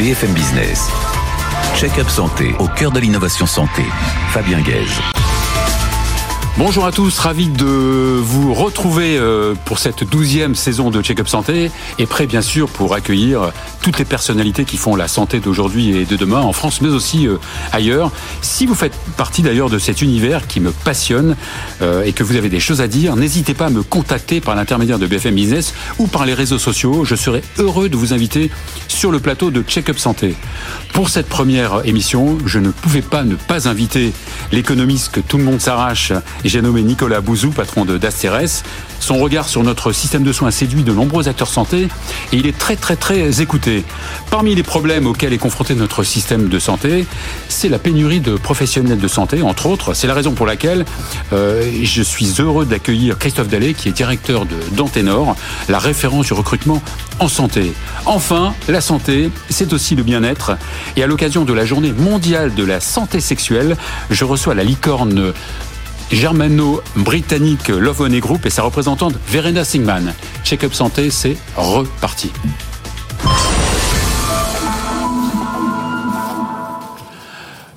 BFM Business. Check-up santé au cœur de l'innovation santé. Fabien Guèze. Bonjour à tous, ravi de vous retrouver euh, pour cette douzième saison de Check-up Santé et prêt bien sûr pour accueillir toutes les personnalités qui font la santé d'aujourd'hui et de demain en France mais aussi euh, ailleurs. Si vous faites partie d'ailleurs de cet univers qui me passionne euh, et que vous avez des choses à dire, n'hésitez pas à me contacter par l'intermédiaire de BFM Business ou par les réseaux sociaux. Je serai heureux de vous inviter sur le plateau de Check-up Santé. Pour cette première émission, je ne pouvais pas ne pas inviter l'économiste que tout le monde s'arrache j'ai nommé Nicolas Bouzou, patron de d'Asteres. Son regard sur notre système de soins séduit de nombreux acteurs santé et il est très très très écouté. Parmi les problèmes auxquels est confronté notre système de santé, c'est la pénurie de professionnels de santé, entre autres. C'est la raison pour laquelle euh, je suis heureux d'accueillir Christophe Dallet, qui est directeur de d'Anténor, la référence du recrutement en santé. Enfin, la santé, c'est aussi le bien-être. Et à l'occasion de la journée mondiale de la santé sexuelle, je reçois la licorne germano-britannique Love One Group et sa représentante Verena Singman. Check-up santé, c'est reparti.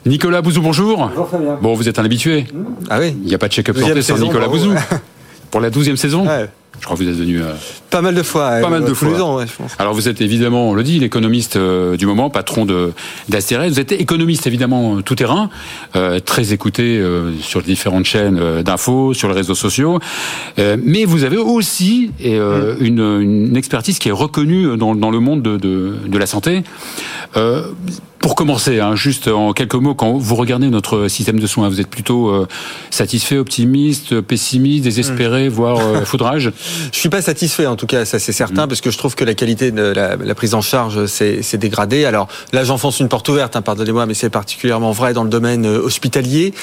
Nicolas Bouzou, bonjour. Bonjour Fabien. Bon, vous êtes un habitué. Ah oui Il n'y a pas de check-up santé sans Nicolas. Bouzou. Pour la douzième saison Ouais. Je crois que vous êtes venu... euh, Pas mal de fois. Pas euh, mal de fois. les ans, ouais, je pense. Alors vous êtes évidemment, on le dit, l'économiste euh, du moment, patron de d'Astérès. Vous êtes économiste évidemment tout terrain, euh, très écouté euh, sur les différentes chaînes euh, d'infos, sur les réseaux sociaux. Euh, mais vous avez aussi euh, une, une expertise qui est reconnue dans, dans le monde de, de, de la santé. Euh, pour commencer, hein, juste en quelques mots, quand vous regardez notre système de soins, vous êtes plutôt euh, satisfait, optimiste, pessimiste, désespéré, voire euh, foudrage? Je suis pas satisfait en tout cas, ça c'est Mm. certain, parce que je trouve que la qualité de la, la prise en charge s'est s'est dégradée. Alors là, j'enfonce une porte ouverte, hein, pardonnez-moi, mais c'est particulièrement vrai dans le domaine euh, hospitalier,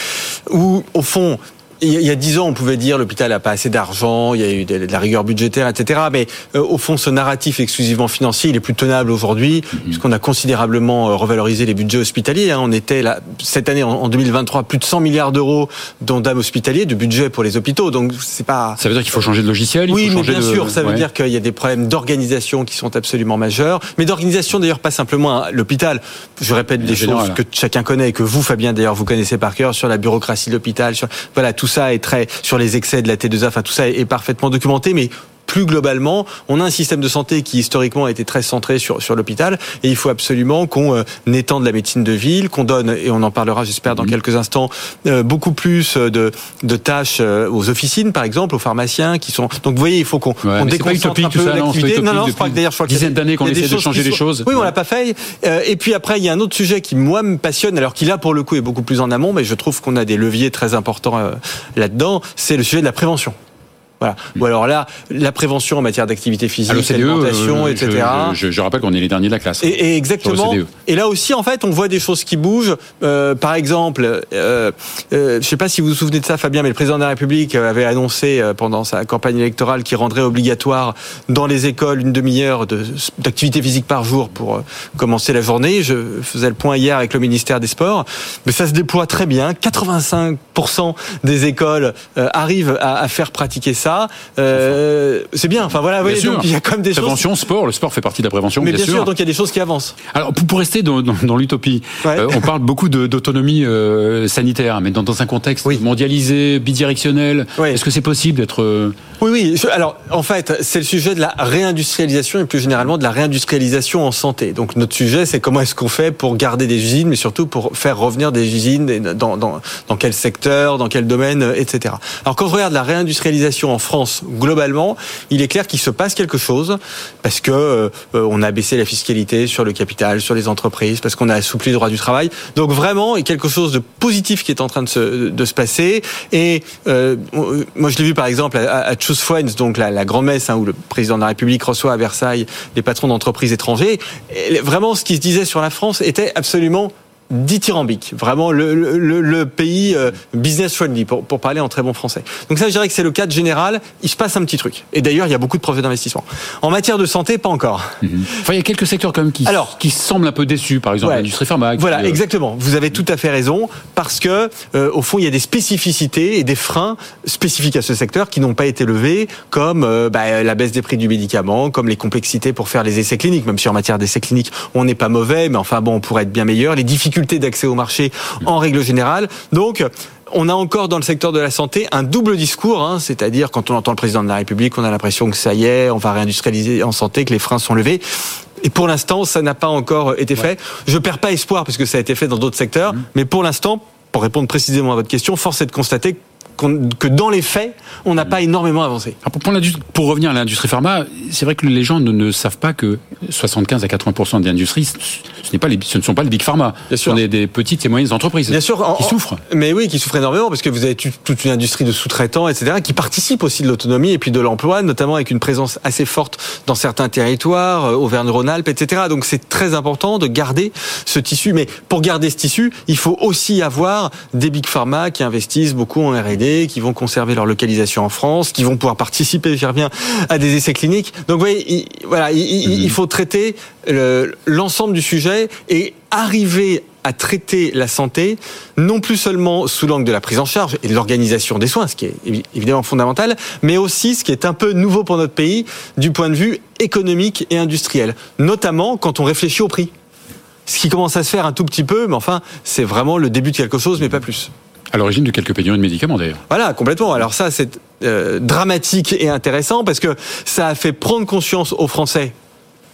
où au fond. Il y a- il dix ans, on pouvait dire l'hôpital n'a pas assez d'argent, il y a eu de, la rigueur budgétaire, etc. Mais euh, au fond, ce narratif exclusivement financier, il est plus tenable aujourd'hui, puisqu'on a considérablement euh, revalorisé les budgets hospitaliers. hein. On était là cette année, en, en 2023, plus de 100 milliards d'euros d'ondam hospitalier, de budget pour les hôpitaux. Donc c'est pas Ça veut dire qu'il faut changer de logiciel il oui, faut mais bien de- sûr, ça veut ouais. dire qu'il y a des problèmes d'organisation qui sont absolument majeurs. Mais d'organisation, d'ailleurs, pas simplement à l'hôpital. Je répète des choses que chacun connaît et que vous, Fabien, d'ailleurs, vous connaissez par cœur sur la bureaucratie de l'hôpital. Sur, voilà, tout ça est très, sur les excès de la T2A, enfin, tout ça est, est parfaitement documenté, mais plus globalement, on a un système de santé qui historiquement a été très centré sur, sur l'hôpital et il faut absolument qu'on euh, étende la médecine de ville, qu'on donne, et on en parlera j'espère dans quelques instants, euh, beaucoup plus de, de tâches euh, aux officines par exemple, aux pharmaciens qui sont... Donc vous voyez, il faut qu'on Ouais, déconcentre un peu l'activité. Non, non, je depuis crois que d'ailleurs, je crois qu'il y a dizaine des- d'années qu'on essaie de changer les choses. Oui, on l'a pas fait. Euh, Et puis après, il y a un autre sujet qui moi me passionne, alors qu'il là pour le coup est beaucoup plus en amont, mais je trouve qu'on a des leviers très importants euh, là-dedans. C'est le sujet de la prévention. Voilà. Ou alors là, la prévention en matière d'activité physique, l'OCDE, alimentation, euh, etc. Je, je- je rappelle qu'on est les derniers de la classe. Et, et exactement. CDE. Et là aussi, en fait, on voit des choses qui bougent. Euh, par exemple, euh, euh, je ne sais pas si vous vous souvenez de ça, Fabien, mais le président de la République avait annoncé euh, pendant sa campagne électorale qu'il rendrait obligatoire dans les écoles une demi-heure de- d'activité physique par jour pour euh, commencer la journée. Je faisais le point hier avec le ministère des Sports, mais ça se déploie très bien. 85% des écoles euh, arrivent à, à faire pratiquer ça. Euh, c'est bien. Enfin voilà, oui, donc il y a quand même des choses. Prévention, sport, le sport fait partie de la prévention, Mais bien, bien sûr, donc il y a des choses qui avancent. Alors, pour, rester dans, dans- dans l'utopie, Ouais. euh, on parle beaucoup d'autonomie euh, sanitaire, mais dans, dans un contexte Oui. mondialisé, bidirectionnel. Est-ce que c'est possible d'être... Oui, oui. alors, en fait, c'est le sujet de la réindustrialisation et plus généralement de la réindustrialisation en santé. Donc, notre sujet, c'est comment est-ce qu'on fait pour garder des usines, mais surtout pour faire revenir des usines dans, dans, dans quel secteur, dans quel domaine, etc. Alors, quand on regarde la réindustrialisation en France, globalement, il est clair qu'il se passe quelque chose parce que euh, euh, on a baissé la fiscalité sur le capital, sur les entreprises, parce qu'on a assoupli le droit du travail. Donc, vraiment, il y a quelque chose de positif qui est en train de se, passer. Et euh, moi, je l'ai vu par exemple à, à Choose donc la, la grand-messe hein, où le président de la République reçoit à Versailles des patrons d'entreprises étrangers. Et vraiment, ce qui se disait sur la France était absolument dithyrambique, vraiment le, le, le pays euh, business friendly pour, pour parler en très bon français. Donc ça, je dirais que c'est le cadre général. Il se passe un petit truc. Et d'ailleurs, il y a beaucoup de projets d'investissement. En matière de santé, pas encore. Mhm. Enfin, il y a quelques secteurs quand même qui, Alors, qui semblent un peu déçus. Par exemple, Ouais. l'industrie pharma. qui, Voilà, euh, exactement. Vous avez tout à fait raison parce que euh, au fond, il y a des spécificités et des freins spécifiques à ce secteur qui n'ont pas été levés, comme euh, bah, la baisse des prix du médicament, comme les complexités pour faire les essais cliniques. Même si en matière d'essais cliniques, on n'est pas mauvais, mais enfin bon, on pourrait être bien meilleur. Les difficultés d'accès au marché en règle générale. Donc on a encore dans le secteur de la santé un double discours, hein, c'est-à-dire quand on entend le président de la République, on a l'impression que ça y est, on va réindustrialiser en santé, que les freins sont levés. Et pour l'instant, ça n'a pas encore été fait. Je perds pas espoir parce que ça a été fait dans d'autres secteurs, mais pour l'instant, pour répondre précisément à votre question, force est de constater que dans les faits, on n'a pas énormément avancé. Pour, pour l'industrie- pour revenir à l'industrie pharma, c'est vrai que les gens ne, ne savent pas que 75 à 80 de l'industrie, ce, pas les, ce ne sont pas les big pharma. Bien Ce sûr. sont des, des petites et moyennes entreprises Bien sûr, en- qui en- souffrent. Mais oui, qui souffrent énormément parce que vous avez toute une industrie de sous-traitants, etc., qui participent aussi de l'autonomie et puis de l'emploi, notamment avec une présence assez forte dans certains territoires, euh, Auvergne-Rhône-Alpes, etc. Donc c'est très important de garder ce tissu. Mais pour garder ce tissu, il faut aussi avoir des big pharma qui investissent beaucoup en R&D, qui vont conserver leur localisation en France, qui vont pouvoir participer, j'y reviens, à des essais cliniques. Donc vous voyez, il, voilà, il, il- il faut traiter le- l'ensemble du sujet et arriver à traiter la santé, non plus seulement sous l'angle de la prise en charge et de l'organisation des soins, ce qui est évi- évidemment fondamental, mais aussi ce qui est un peu nouveau pour notre pays du point de vue économique et industriel, notamment quand on réfléchit au prix. Ce qui commence à se faire un tout petit peu, mais enfin, c'est vraiment le début de quelque chose, mais pas plus. À l'origine de quelques pénuries de médicaments d'ailleurs. Voilà, complètement. Alors ça, c'est euh, dramatique et intéressant parce que ça a fait prendre conscience aux Français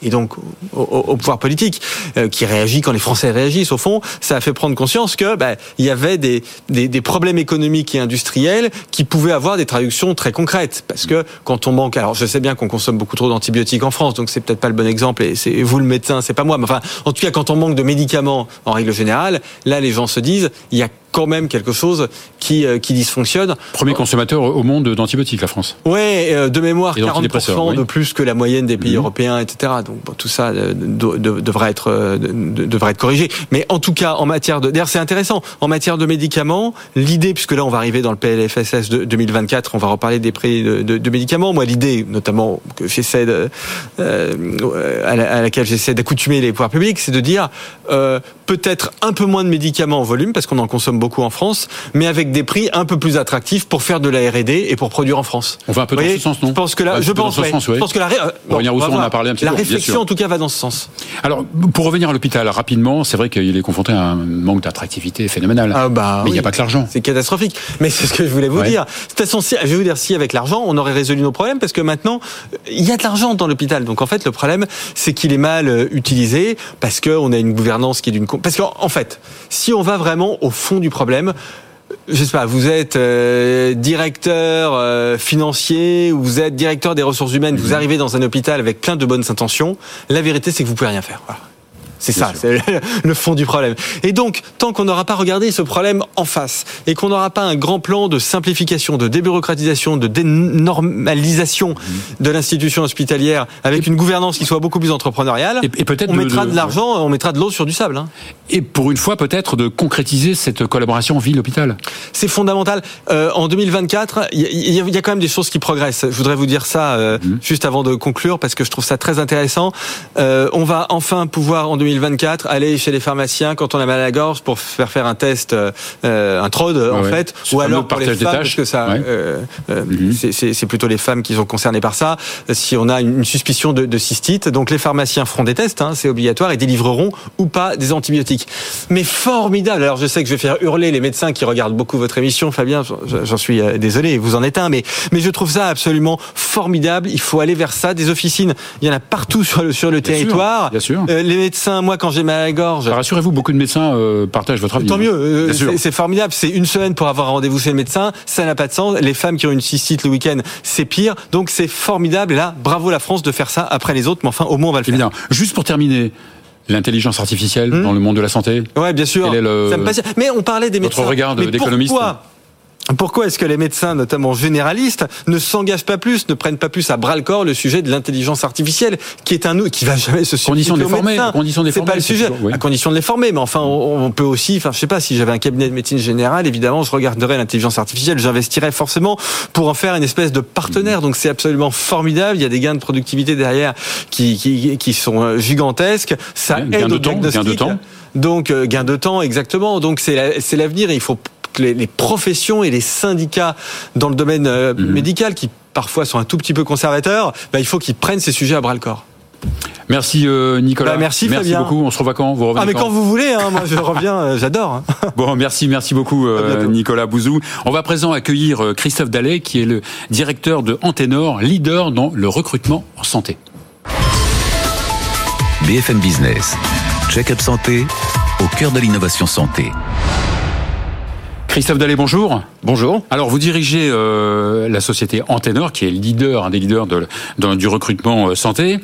et donc au, au- pouvoir politique euh, qui réagit quand les Français réagissent au fond, ça a fait prendre conscience que bah, il y avait des, des, des problèmes économiques et industriels qui pouvaient avoir des traductions très concrètes parce que quand on manque, alors je sais bien qu'on consomme beaucoup trop d'antibiotiques en France, donc c'est peut-être pas le bon exemple et c'est vous le médecin, c'est pas moi, mais enfin en tout cas quand on manque de médicaments en règle générale, là les gens se disent il y a quand même quelque chose qui, euh, qui dysfonctionne. Premier consommateur au monde d'antibiotiques, la France. Ouais, euh, de mémoire, Et d'antidépresseurs, 40% oui. de plus que la moyenne des pays Mhm. européens, etc. Donc bon, tout ça euh, de- de- devrait être euh, de- de- devrait être corrigé. Mais en tout cas, en matière de, d'ailleurs, c'est intéressant. En matière de médicaments, l'idée, puisque là, on va arriver dans le PLFSS de 2024, on va reparler des prix de, médicaments. Moi, l'idée, notamment que j'essaie euh, à, la- à laquelle j'essaie d'accoutumer les pouvoirs publics, c'est de dire euh, peut-être un peu moins de médicaments en volume, parce qu'on en consomme beaucoup en France, mais avec des prix un peu plus attractifs pour faire de la R&D et pour produire en France. On va un peu dans ce sens, non Je pense que là, Ouais, je pense, dans ce ouais. sens, ouais. je pense que la, euh, bon, on a parlé un petit la réflexion en tout cas va dans ce sens. Alors, pour revenir à l'hôpital rapidement, c'est vrai qu'il est confronté à un manque d'attractivité phénoménal. Ah bah, Mais il n'y a pas que l'argent. C'est catastrophique. Mais c'est ce que je voulais vous dire. C'est essentiel. Je vais vous dire, si avec l'argent, on aurait résolu nos problèmes, parce que maintenant, il y a de l'argent dans l'hôpital. Donc en fait, le problème, c'est qu'il est mal euh, utilisé, parce qu'on a une gouvernance qui est d'une... Parce qu'en en fait, si on va vraiment au fond du problème, je sais pas, vous êtes euh, directeur euh, financier ou vous êtes directeur des ressources humaines, vous arrivez dans un hôpital avec plein de bonnes intentions, la vérité c'est que vous pouvez rien faire. Voilà. C'est ça, c'est le- fond du problème. Et donc, tant qu'on n'aura pas regardé ce problème en face et qu'on n'aura pas un grand plan de simplification, de débureaucratisation, de dénormalisation de l'institution hospitalière avec une gouvernance qui soit beaucoup plus entrepreneuriale, Et, et peut-être on mettra de- de l'argent, on mettra de l'eau sur du sable. hein. Et pour une fois, peut-être de concrétiser cette collaboration ville-hôpital. C'est fondamental. Euh, en 2024, il y, a- il y a- il y a quand même des choses qui progressent. Je voudrais vous dire ça euh, Mhm. juste avant de conclure parce que je trouve ça très intéressant. Euh, on va enfin pouvoir en 2024 aller chez les pharmaciens quand on a mal à la gorge pour faire faire un test, euh, euh, un TROD en ouais. fait, ou alors pour les femmes parce que ça, Ouais. euh, Mhm. c'est- plutôt les femmes qui sont concernées par ça. Si on a une suspicion de, de cystite, donc les pharmaciens feront des tests, hein, c'est obligatoire, et délivreront ou pas des antibiotiques. Mais formidable. Alors je sais que je vais faire hurler les médecins qui regardent beaucoup votre émission, Fabien. j'en- suis désolé, vous en êtes un, mais mais je trouve ça absolument formidable. Il faut aller vers ça. Des officines, il y en a partout sur le sur le Bien sûr, territoire. bien sûr. Euh, les médecins, moi quand j'ai mal à la gorge. Rassurez-vous, beaucoup de médecins euh, partagent votre avis. Tant mieux, euh, Bien sûr. c'est- formidable. C'est une semaine pour avoir un rendez-vous chez le médecin, ça n'a pas de sens. Les femmes qui ont une cystite le week-end, c'est pire. Donc c'est formidable. Et là, bravo la France de faire ça après les autres, mais enfin au moins on va le faire. Juste pour terminer, l'intelligence artificielle Hmm. dans le monde de la santé. Ouais, bien sûr. Le- Ça me. Mais on parlait des Votre médecins. regard de- Mais d'économiste Pourquoi pourquoi est-ce que les médecins, notamment généralistes, ne s'engagent pas plus, ne prennent pas plus à bras le corps le sujet de l'intelligence artificielle, qui est un qui va jamais se condition de les former, condition de C'est pas le sujet. À condition de les former, mais enfin, on, peut aussi, enfin, je sais pas, si j'avais un cabinet de médecine générale, évidemment, je regarderais l'intelligence artificielle, j'investirais forcément pour en faire une espèce de partenaire. Donc c'est absolument formidable. Il y a des gains de productivité derrière qui qui, qui sont euh, gigantesques. Ça aide au diagnostic. Gain de temps. Donc euh, gain de temps, exactement. Donc c'est l'avenir. Il faut les, professions et les syndicats dans le domaine euh, mhm. médical, qui parfois sont un tout petit peu conservateurs, bah, il faut qu'ils prennent ces sujets à bras le corps. Merci euh, Nicolas. Bah, merci, merci beaucoup. On se revoit quand Vous revenez Ah mais quand, vous voulez. Hein, moi je reviens. Euh, j'adore. Hein. Bon, merci, merci beaucoup Nicolas Bouzou. On va à présent accueillir Christophe Dallet, qui est le directeur de Antenor, leader dans le recrutement en santé. BFM Business. Check-up santé au cœur de l'innovation santé. Christophe Dallet, bonjour. Bonjour. Alors, vous dirigez euh, la société Antenor, qui est leader, un des leaders de, du recrutement euh, santé.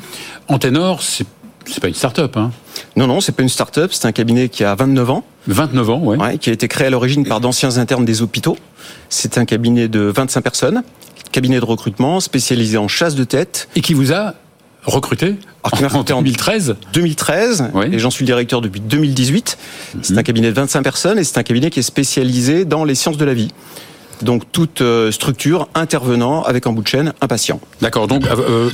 Antenor, c'est c'est pas une start-up, hein Non, non, c'est pas une start-up. C'est un cabinet qui a 29 ans. 29 ans, ouais. ouais qui a été créé à l'origine par d'anciens internes des hôpitaux. C'est un cabinet de 25 personnes, cabinet de recrutement spécialisé en chasse de tête. Et qui vous a recruté en 2013 2013, et j'en suis le directeur depuis 2018. C'est un cabinet de 25 personnes et c'est un cabinet qui est spécialisé dans les sciences de la vie. Donc toute euh, structure intervenant avec en bout de chaîne un patient. D'accord, donc... Euh, euh,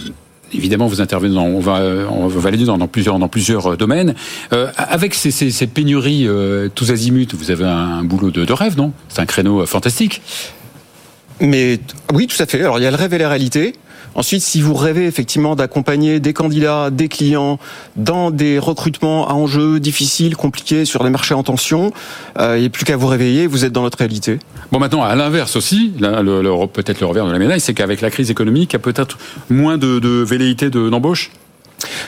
évidemment, vous intervenez dans, on va, on va valider dans, plusieurs, dans plusieurs domaines. avec ces, ces, pénuries tous azimuts, vous avez un, boulot de, de rêve, non? C'est un créneau fantastique. Mais oui, tout à fait. Alors il y a le rêve et la réalité. Ensuite, si vous rêvez effectivement d'accompagner des candidats, des clients dans des recrutements à enjeux difficiles, compliqués, sur des marchés en tension, euh, il n'y a plus qu'à vous réveiller, vous êtes dans notre réalité. Bon, maintenant, à l'inverse aussi, peut-être le revers de la médaille, c'est qu'avec la crise économique, il y a peut-être moins de, de velléité d'embauche?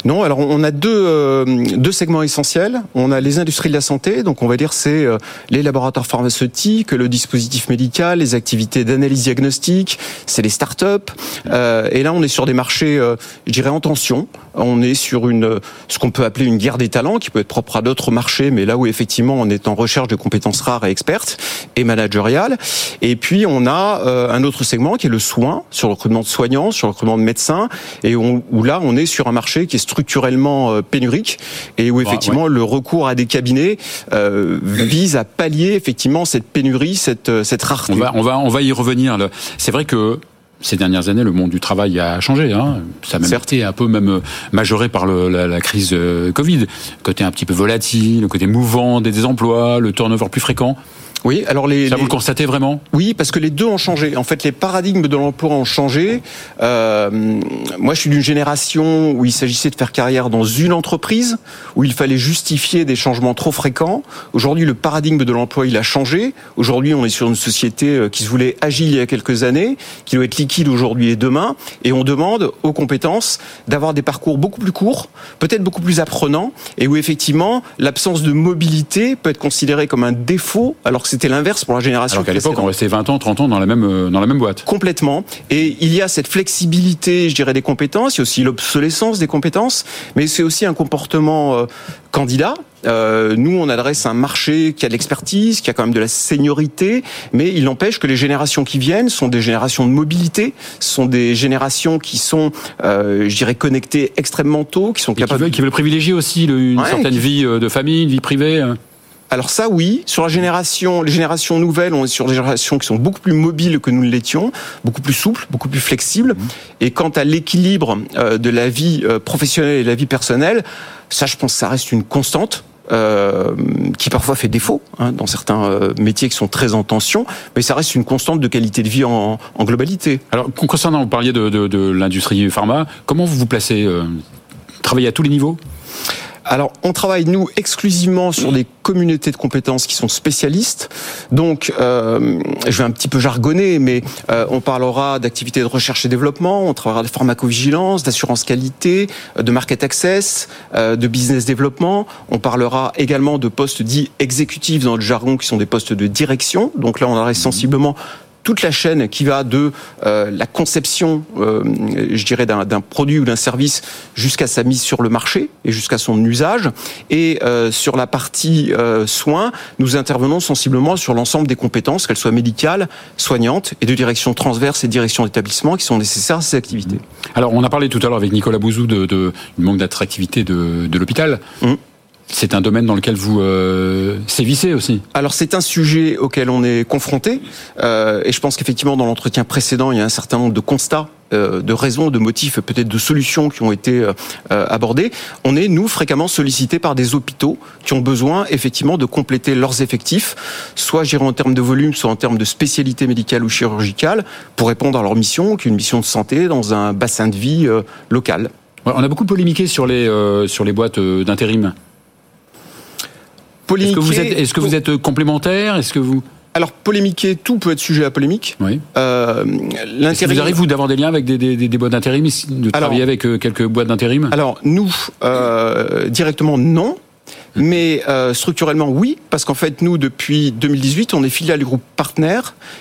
Non, alors on a deux, euh, deux segments essentiels. On a les industries de la santé, donc on va dire c'est euh, les laboratoires pharmaceutiques, le dispositif médical, les activités d'analyse diagnostique, c'est les start-up. Euh, et là, on est sur des marchés, je dirais, en tension. On est sur une ce qu'on peut appeler une guerre des talents, qui peut être propre à d'autres marchés, mais là où effectivement on est en recherche de compétences rares et expertes et managériales. Et puis on a un autre segment qui est le soin, sur le recrutement de soignants, sur le recrutement de médecins, et où là on est sur un marché qui est structurellement euh, pénurique et où effectivement le recours à des cabinets euh, vise à pallier effectivement cette pénurie, cette, euh, cette rareté. On va, on va, on va y revenir. C'est vrai que ces dernières années, le monde du travail a changé. Hein. Ça a même été un peu même majoré par le, la, la, crise Covid. Le côté un petit peu volatile, le côté mouvant des emplois, le turnover plus fréquent. Oui, alors les. Ça vous le constatez vraiment Oui, parce que les deux ont changé. En fait, les paradigmes de l'emploi ont changé. Euh, moi, je suis d'une génération où il s'agissait de faire carrière dans une entreprise, où il fallait justifier des changements trop fréquents. Aujourd'hui, le paradigme de l'emploi, il a changé. Aujourd'hui, on est sur une société euh, qui se voulait agile il y a quelques années, qui doit être liquide aujourd'hui et demain, et on demande aux compétences d'avoir des parcours beaucoup plus courts, peut-être beaucoup plus apprenants, et où effectivement l'absence de mobilité peut être considérée comme un défaut, alors que c'était l'inverse pour la génération. Alors qu'à l'époque, on restait 20 ans, 30 ans dans la même euh, dans la même boîte. Complètement. Et il y a cette flexibilité, je dirais, des compétences. Il y a aussi l'obsolescence des compétences, mais c'est aussi un comportement euh, candidat. Euh, nous, on adresse un marché qui a de l'expertise, qui a quand même de la seniorité, mais il n'empêche que les générations qui viennent sont des générations de mobilité, sont des générations qui sont, euh, je dirais, connectées extrêmement tôt, qui sont capables... Qui veulent, qui veulent privilégier aussi une certaine vie de famille, une vie privée hein. Alors ça, oui. Sur la génération, les générations nouvelles, on est sur des générations qui sont beaucoup plus mobiles que nous l'étions, beaucoup plus souples, beaucoup plus flexibles. Mmh. Et quant à l'équilibre euh, de la vie euh, professionnelle et de la vie personnelle, ça, je pense, ça reste une constante. Euh, qui parfois fait défaut hein, dans certains euh, métiers qui sont très en tension, mais ça reste une constante de qualité de vie en, en globalité. Alors, concernant, vous parliez de, de, de l'industrie pharma, comment vous vous placez euh, Travaillez à tous les niveaux? Alors, on travaille nous exclusivement sur des communautés de compétences qui sont spécialistes. Donc, euh, je vais un petit peu jargonner, mais euh, on parlera d'activités de recherche et développement, on travaillera de pharmacovigilance, d'assurance qualité, euh, de market access, de business développement. On parlera également de postes dits exécutifs dans le jargon, qui sont des postes de direction. Donc là, on adresse sensiblement toute la chaîne qui va de euh, la conception, euh, je dirais, d'un produit ou d'un service jusqu'à sa mise sur le marché et jusqu'à son usage. Et euh, sur la partie soins, nous intervenons sensiblement sur l'ensemble des compétences, qu'elles soient médicales, soignantes et de direction transverse et direction d'établissement qui sont nécessaires à ces activités. Alors, on a parlé tout à l'heure avec Nicolas Bouzou de, de, du manque d'attractivité de, de l'hôpital. Mmh. C'est un domaine dans lequel vous euh, sévissez aussi. Alors c'est un sujet auquel on est confronté euh, et je pense qu'effectivement dans l'entretien précédent il y a un certain nombre de constats euh, de raisons, de motifs, peut-être de solutions qui ont été euh, abordées. On est, nous, fréquemment sollicités par des hôpitaux qui ont besoin, effectivement, de compléter leurs effectifs, soit, j'irai en termes de volume, soit en termes de spécialité médicale ou chirurgicale, pour répondre à leur mission, qui est une mission de santé dans un bassin de vie local. On a beaucoup polémiqué sur les, sur les boîtes d'intérim. Est-ce que vous êtes, est-ce que vous êtes complémentaire? Est-ce que vous alors polémiquer, tout peut être sujet à polémique. Oui. Euh, Est-ce vous arrive vous d'avoir des liens avec des, des, des boîtes d'intérim, de travailler avec euh, quelques boîtes d'intérim? Alors nous euh, directement non. Mais euh, structurellement, oui, parce qu'en fait, nous, depuis 2018, on est filiale du groupe Partner,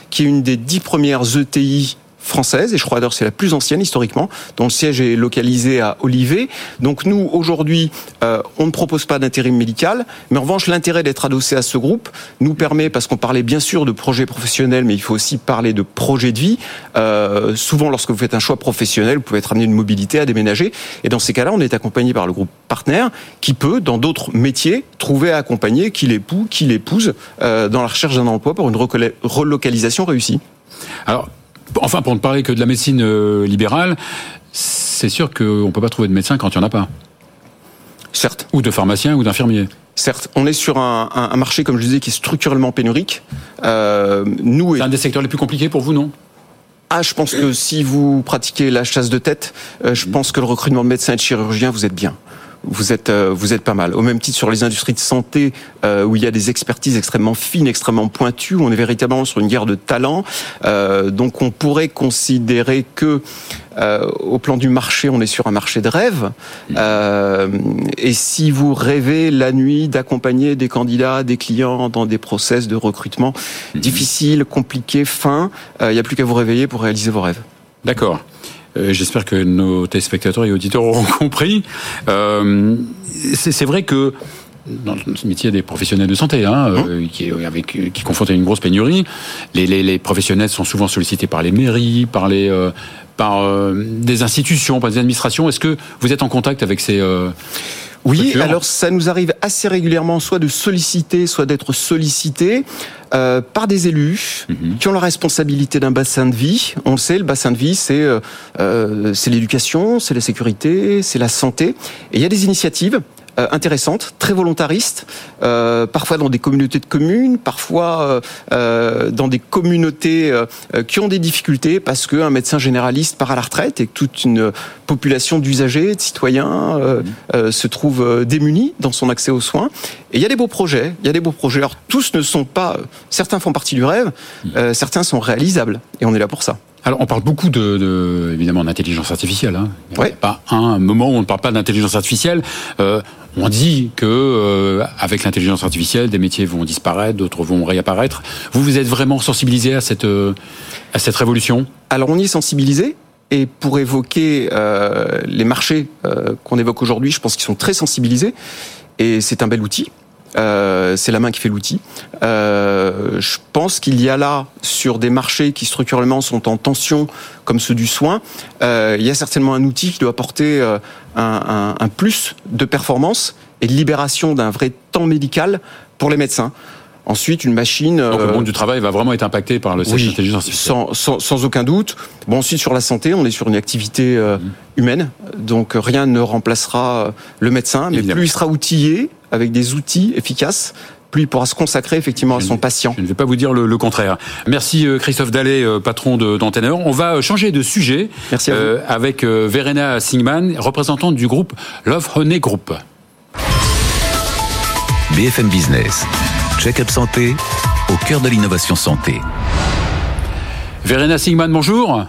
qui est une des dix premières ETI française, et d'ailleurs c'est la plus ancienne historiquement, dont le siège est localisé à Olivet. Donc nous, aujourd'hui, euh, on ne propose pas d'intérim médical, mais en revanche, l'intérêt d'être adossé à ce groupe nous permet, parce qu'on parlait bien sûr de projet professionnel, mais il faut aussi parler de projet de vie. Euh, souvent, lorsque vous faites un choix professionnel, vous pouvez être amené une mobilité à déménager, et dans ces cas-là, on est accompagné par le groupe partenaire qui peut, dans d'autres métiers, trouver à accompagner qui l'épouse, qui l'épouse euh, dans la recherche d'un emploi pour une relocalisation réussie. Alors, enfin, pour ne parler que de la médecine euh, libérale, c'est sûr qu'on ne peut pas trouver de médecin quand il n'y en a pas. Certes. Ou de pharmacien ou d'infirmier. Certes, on est sur un, un, marché, comme je disais, qui est structurellement pénurique. Euh, nous, c'est un des secteurs les plus compliqués pour vous, non? Ah, je pense que si vous pratiquez la chasse de tête, euh, je pense que le recrutement de médecins et de chirurgiens, vous êtes bien vous êtes euh, vous êtes pas mal. Au même titre sur les industries de santé euh, où il y a des expertises extrêmement fines, extrêmement pointues, on est véritablement sur une guerre de talents. Euh, donc on pourrait considérer que au plan du marché, on est sur un marché de rêve. et si vous rêvez la nuit d'accompagner des candidats, des clients dans des process de recrutement mhm. difficiles, compliqués, fins, il n'y a plus qu'à vous réveiller pour réaliser vos rêves. D'accord. Euh, j'espère que nos téléspectateurs et auditeurs auront compris. Euh, c'est vrai que dans ce métier des professionnels de santé, hein, euh, mmh. qui, avec, qui confrontent à une grosse pénurie, les, les, les, professionnels sont souvent sollicités par les mairies, par les, par des institutions, par des administrations. Est-ce que vous êtes en contact avec ces oui, alors ça nous arrive assez régulièrement, soit de solliciter, soit d'être sollicité euh, par des élus mhm. qui ont la responsabilité d'un bassin de vie. On le sait, le bassin de vie, c'est euh, euh c'est l'éducation, c'est la sécurité, c'est la santé. Et il y a des initiatives euh, intéressante, très volontariste, euh, parfois dans des communautés de communes, parfois euh, dans des communautés qui ont des difficultés parce qu'un médecin généraliste part à la retraite et que toute une population d'usagers, de citoyens se trouve démunie dans son accès aux soins. Et il y a des beaux projets, il y a des beaux projets. Alors tous ne sont pas, certains font partie du rêve, certains sont réalisables et on est là pour ça. Alors, on parle beaucoup de, de évidemment d'intelligence artificielle. Hein. Il n'y a pas un moment où on ne parle pas d'intelligence artificielle. Euh, on dit que euh, avec l'intelligence artificielle, des métiers vont disparaître, d'autres vont réapparaître. Vous, vous êtes vraiment sensibilisé à cette euh, à cette révolution? Alors, on y est sensibilisé. Et pour évoquer les marchés qu'on évoque aujourd'hui, je pense qu'ils sont très sensibilisés. Et c'est un bel outil. Euh, c'est la main qui fait l'outil. Euh, je pense qu'il y a là, sur des marchés qui structurellement sont en tension, comme ceux du soin, euh, il y a certainement un outil qui doit apporter un, un, un, plus de performance et de libération d'un vrai temps médical pour les médecins. Ensuite, une machine. Donc le monde du travail va vraiment être impacté par le oui, sans, sans, sans, aucun doute. Bon, ensuite sur la santé, on est sur une activité mmh. humaine, donc rien ne remplacera le médecin, mais plus il sera outillé, avec des outils efficaces plus il pourra se consacrer effectivement à son patient. Je ne vais pas vous dire le, contraire. Merci euh, Christophe Dallet, euh, patron d'Antenneur. On va euh, changer de sujet Merci avec Verena Singman, représentante du groupe Love Honey Group. BFM Business, check-up santé, au cœur de l'innovation santé. Verena Singman, bonjour.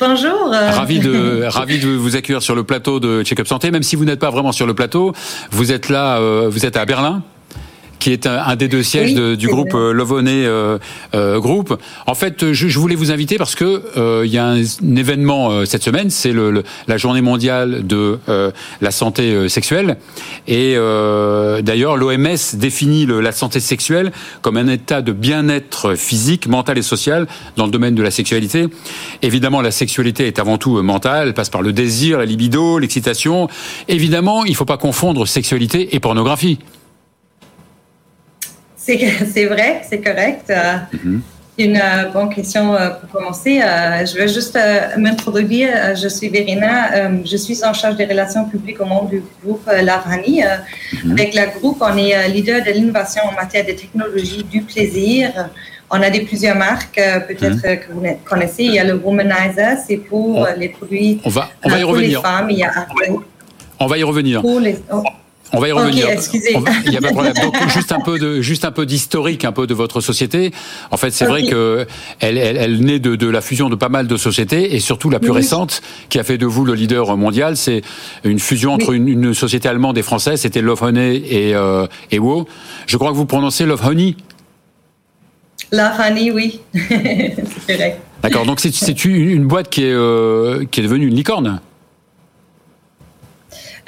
Bonjour. Ravi de, ravi de vous accueillir sur le plateau de Check-up Santé, même si vous n'êtes pas vraiment sur le plateau. Vous êtes là, euh, vous êtes à Berlin. Qui est un, des deux sièges du groupe Lovonnet Group. En fait, je, voulais vous inviter parce que il y a un, événement cette semaine, c'est le, la journée mondiale de la santé sexuelle. Et d'ailleurs, l'OMS définit la santé sexuelle comme un état de bien-être physique, mental et social dans le domaine de la sexualité. Évidemment, la sexualité est avant tout mentale, elle passe par le désir, la libido, l'excitation. Évidemment, il ne faut pas confondre sexualité et pornographie. C'est vrai, c'est correct. Mhm. Une euh, bonne question euh, pour commencer. je vais juste m'introduire. Je suis Verena. je suis en charge des relations publiques au monde du groupe Lavani. Mhm. Avec le groupe, on est leader de l'innovation en matière de technologie du plaisir. On a des plusieurs marques, peut-être mhm. que vous connaissez. Il y a le Womanizer, c'est pour les produits on va, on va y revenir. les femmes. Il y a on va y revenir. Pour les, oh. On va y revenir. il y a pas de problème. Donc, juste un peu de, juste un peu d'historique, un peu de votre société. En fait, c'est vrai que elle, elle, elle naît de, de, la fusion de pas mal de sociétés et surtout la plus récente qui a fait de vous le leader mondial, c'est une fusion entre une, une, société allemande et française. C'était Love Honey et, euh, et Wo. Je crois que vous prononcez Love Honey. Love Honey, oui. c'est vrai. D'accord. Donc c'est une boîte qui est euh, qui est devenue une licorne.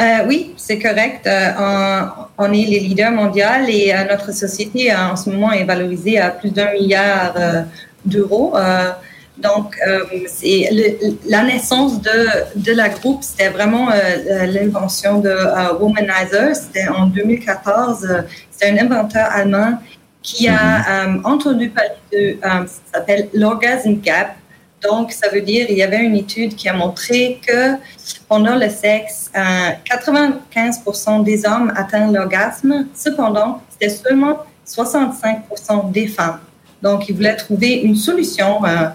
Euh, oui, c'est correct. Euh, on, est les leaders mondiaux et euh, notre société en ce moment est valorisée à plus d'un milliard d'euros. donc, c'est la naissance de, de la groupe, c'était vraiment l'invention de Womanizer. C'était en 2014. C'est un inventeur allemand qui a mm-hmm. entendu parler de, ça s'appelle l'orgasm gap. Donc, ça veut dire, il y avait une étude qui a montré que pendant le sexe, 95% euh, des hommes atteignent l'orgasme. Cependant, c'était seulement 65% des femmes. Donc, ils voulaient trouver une solution euh,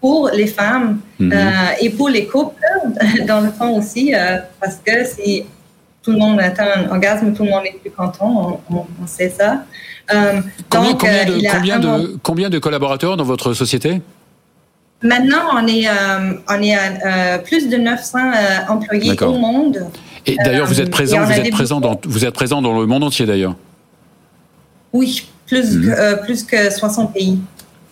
pour les femmes mhm. euh, et pour les couples, dans le fond aussi, parce que si tout le monde atteint un orgasme, tout le monde est plus content, on, sait ça. combien, de, combien de collaborateurs dans votre société? Maintenant, on est, euh, on est à euh, plus de 900 euh, employés au monde. Et d'ailleurs, vous êtes présent, vous êtes présent dans, vous êtes présent dans le monde entier d'ailleurs. Oui, plus, mhm. que, plus que 60 pays.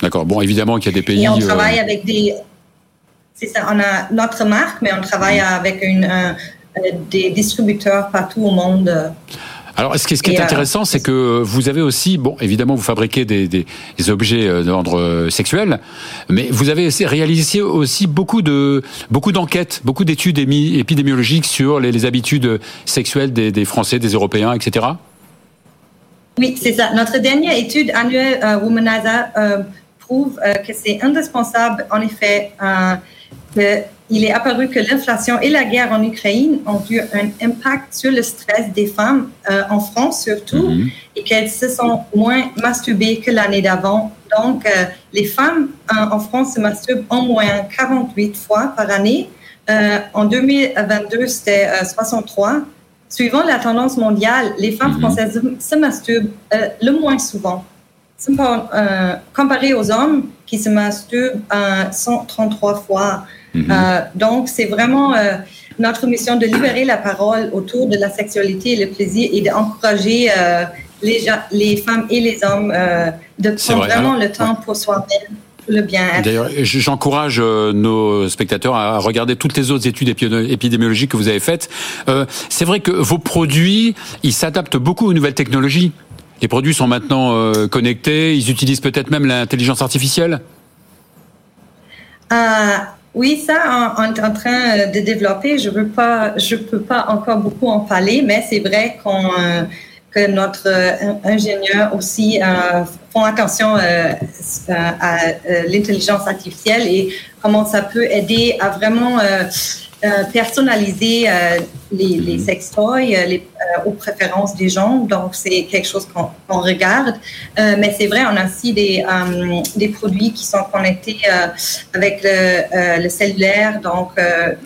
D'accord. Bon, évidemment qu'il y a des pays. Et on travaille avec des. C'est ça. On a notre marque, mais on travaille mhm. avec une, des distributeurs partout au monde. Alors, ce qui, est euh, intéressant, c'est que vous avez aussi, bon, évidemment, vous fabriquez des, des, objets euh, d'ordre euh, sexuel, mais vous avez réalisé aussi beaucoup de beaucoup d'enquêtes, beaucoup d'études épidémiologiques sur les, les habitudes sexuelles des, des, Français, des Européens, etc. Oui, c'est ça. Notre dernière étude annuelle Womanizer prouve que c'est indispensable, en effet, que il est apparu que l'inflation et la guerre en Ukraine ont eu un impact sur le stress des femmes, euh, en France surtout, mhm. et qu'elles se sont moins masturbées que l'année d'avant. Donc, euh, les femmes euh, en France se masturbent en moins 48 fois par année. en 2022, c'était 63. Suivant la tendance mondiale, les femmes mhm. françaises se masturbent le moins souvent. comparé aux hommes qui se masturbent 133 fois. Mhm. Euh, donc, c'est vraiment euh, notre mission de libérer la parole autour de la sexualité et le plaisir et d'encourager euh, les, les femmes et les hommes de prendre vraiment le temps pour soi-même. Le bien D'ailleurs, j'encourage nos spectateurs à regarder toutes les autres études épidémiologiques que vous avez faites. c'est vrai que vos produits, ils s'adaptent beaucoup aux nouvelles technologies. Les produits sont maintenant connectés, ils utilisent peut-être même l'intelligence artificielle. Oui, ça, on, est en train euh, de développer. Je veux pas, je peux pas encore beaucoup en parler, mais c'est vrai qu'on euh, que notre euh, ingénieur aussi font attention à l'intelligence artificielle et comment ça peut aider à vraiment euh, personnaliser euh, les, les, mhm. sextoys euh, aux préférences des gens. Donc, c'est quelque chose qu'on regarde. mais c'est vrai, on a aussi des, des produits qui sont connectés avec le, le, cellulaire. Donc,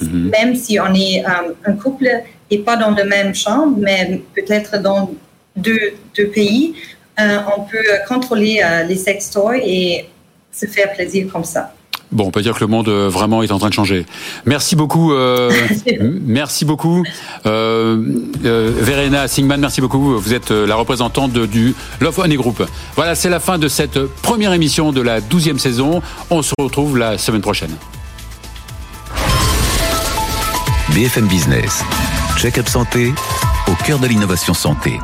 mhm. même si on est un couple et pas dans la même chambre, mais peut-être dans deux, deux pays, on peut contrôler les sextoys et se faire plaisir comme ça. Bon, on peut dire que le monde euh, vraiment est en train de changer. Merci beaucoup, euh, merci beaucoup, euh, euh, Verena Singman, merci beaucoup. Vous êtes la représentante de, du Love One Group. Voilà, c'est la fin de cette première émission de la douzième saison. On se retrouve la semaine prochaine. BFM Business. Check-up santé au cœur de l'innovation santé.